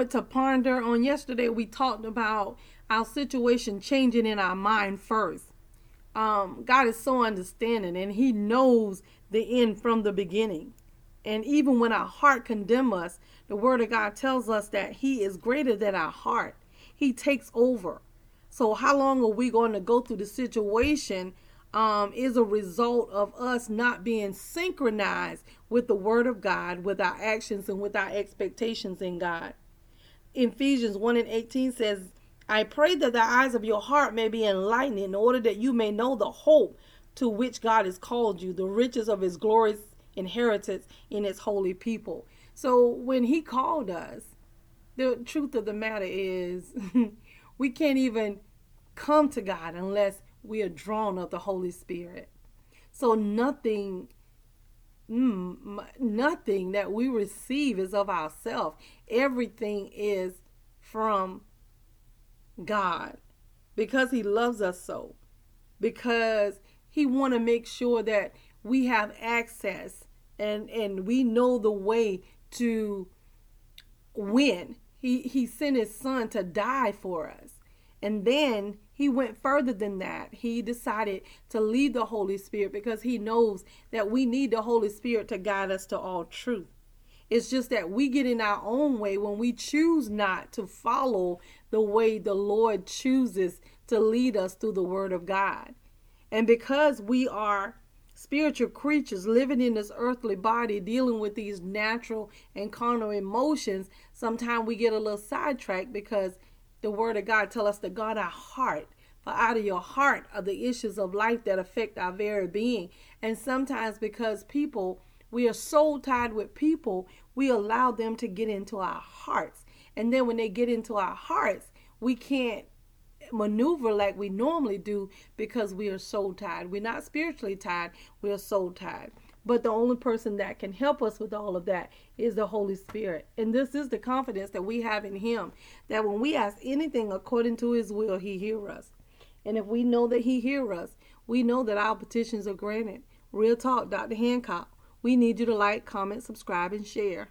moment to ponder. On yesterday, we talked about our situation changing in our mind first. Um, God is so understanding and He knows the end from the beginning. And even when our heart condemn us, the Word of God tells us that He is greater than our heart. He takes over. So, how long are we going to go through the situation? Um, is a result of us not being synchronized with the Word of God, with our actions, and with our expectations in God. Ephesians 1 and 18 says, I pray that the eyes of your heart may be enlightened in order that you may know the hope to which God has called you, the riches of his glorious inheritance in his holy people. So when he called us, the truth of the matter is we can't even come to God unless we are drawn of the Holy Spirit. So nothing mm, nothing that we receive is of ourselves. Everything is from God because he loves us so. Because he want to make sure that we have access and and we know the way to win. He he sent his son to die for us. And then he went further than that. He decided to lead the Holy Spirit because he knows that we need the Holy Spirit to guide us to all truth. It's just that we get in our own way when we choose not to follow the way the Lord chooses to lead us through the Word of God. And because we are spiritual creatures living in this earthly body, dealing with these natural and carnal emotions, sometimes we get a little sidetracked because the Word of God tell us to guard our heart. For out of your heart are the issues of life that affect our very being. And sometimes because people we are so tied with people, we allow them to get into our hearts. And then when they get into our hearts, we can't maneuver like we normally do because we are so tied. We're not spiritually tied, we are so tied. But the only person that can help us with all of that is the Holy Spirit. And this is the confidence that we have in Him that when we ask anything according to His will, He hears us. And if we know that He hears us, we know that our petitions are granted. Real talk, Dr. Hancock. We need you to like, comment, subscribe, and share.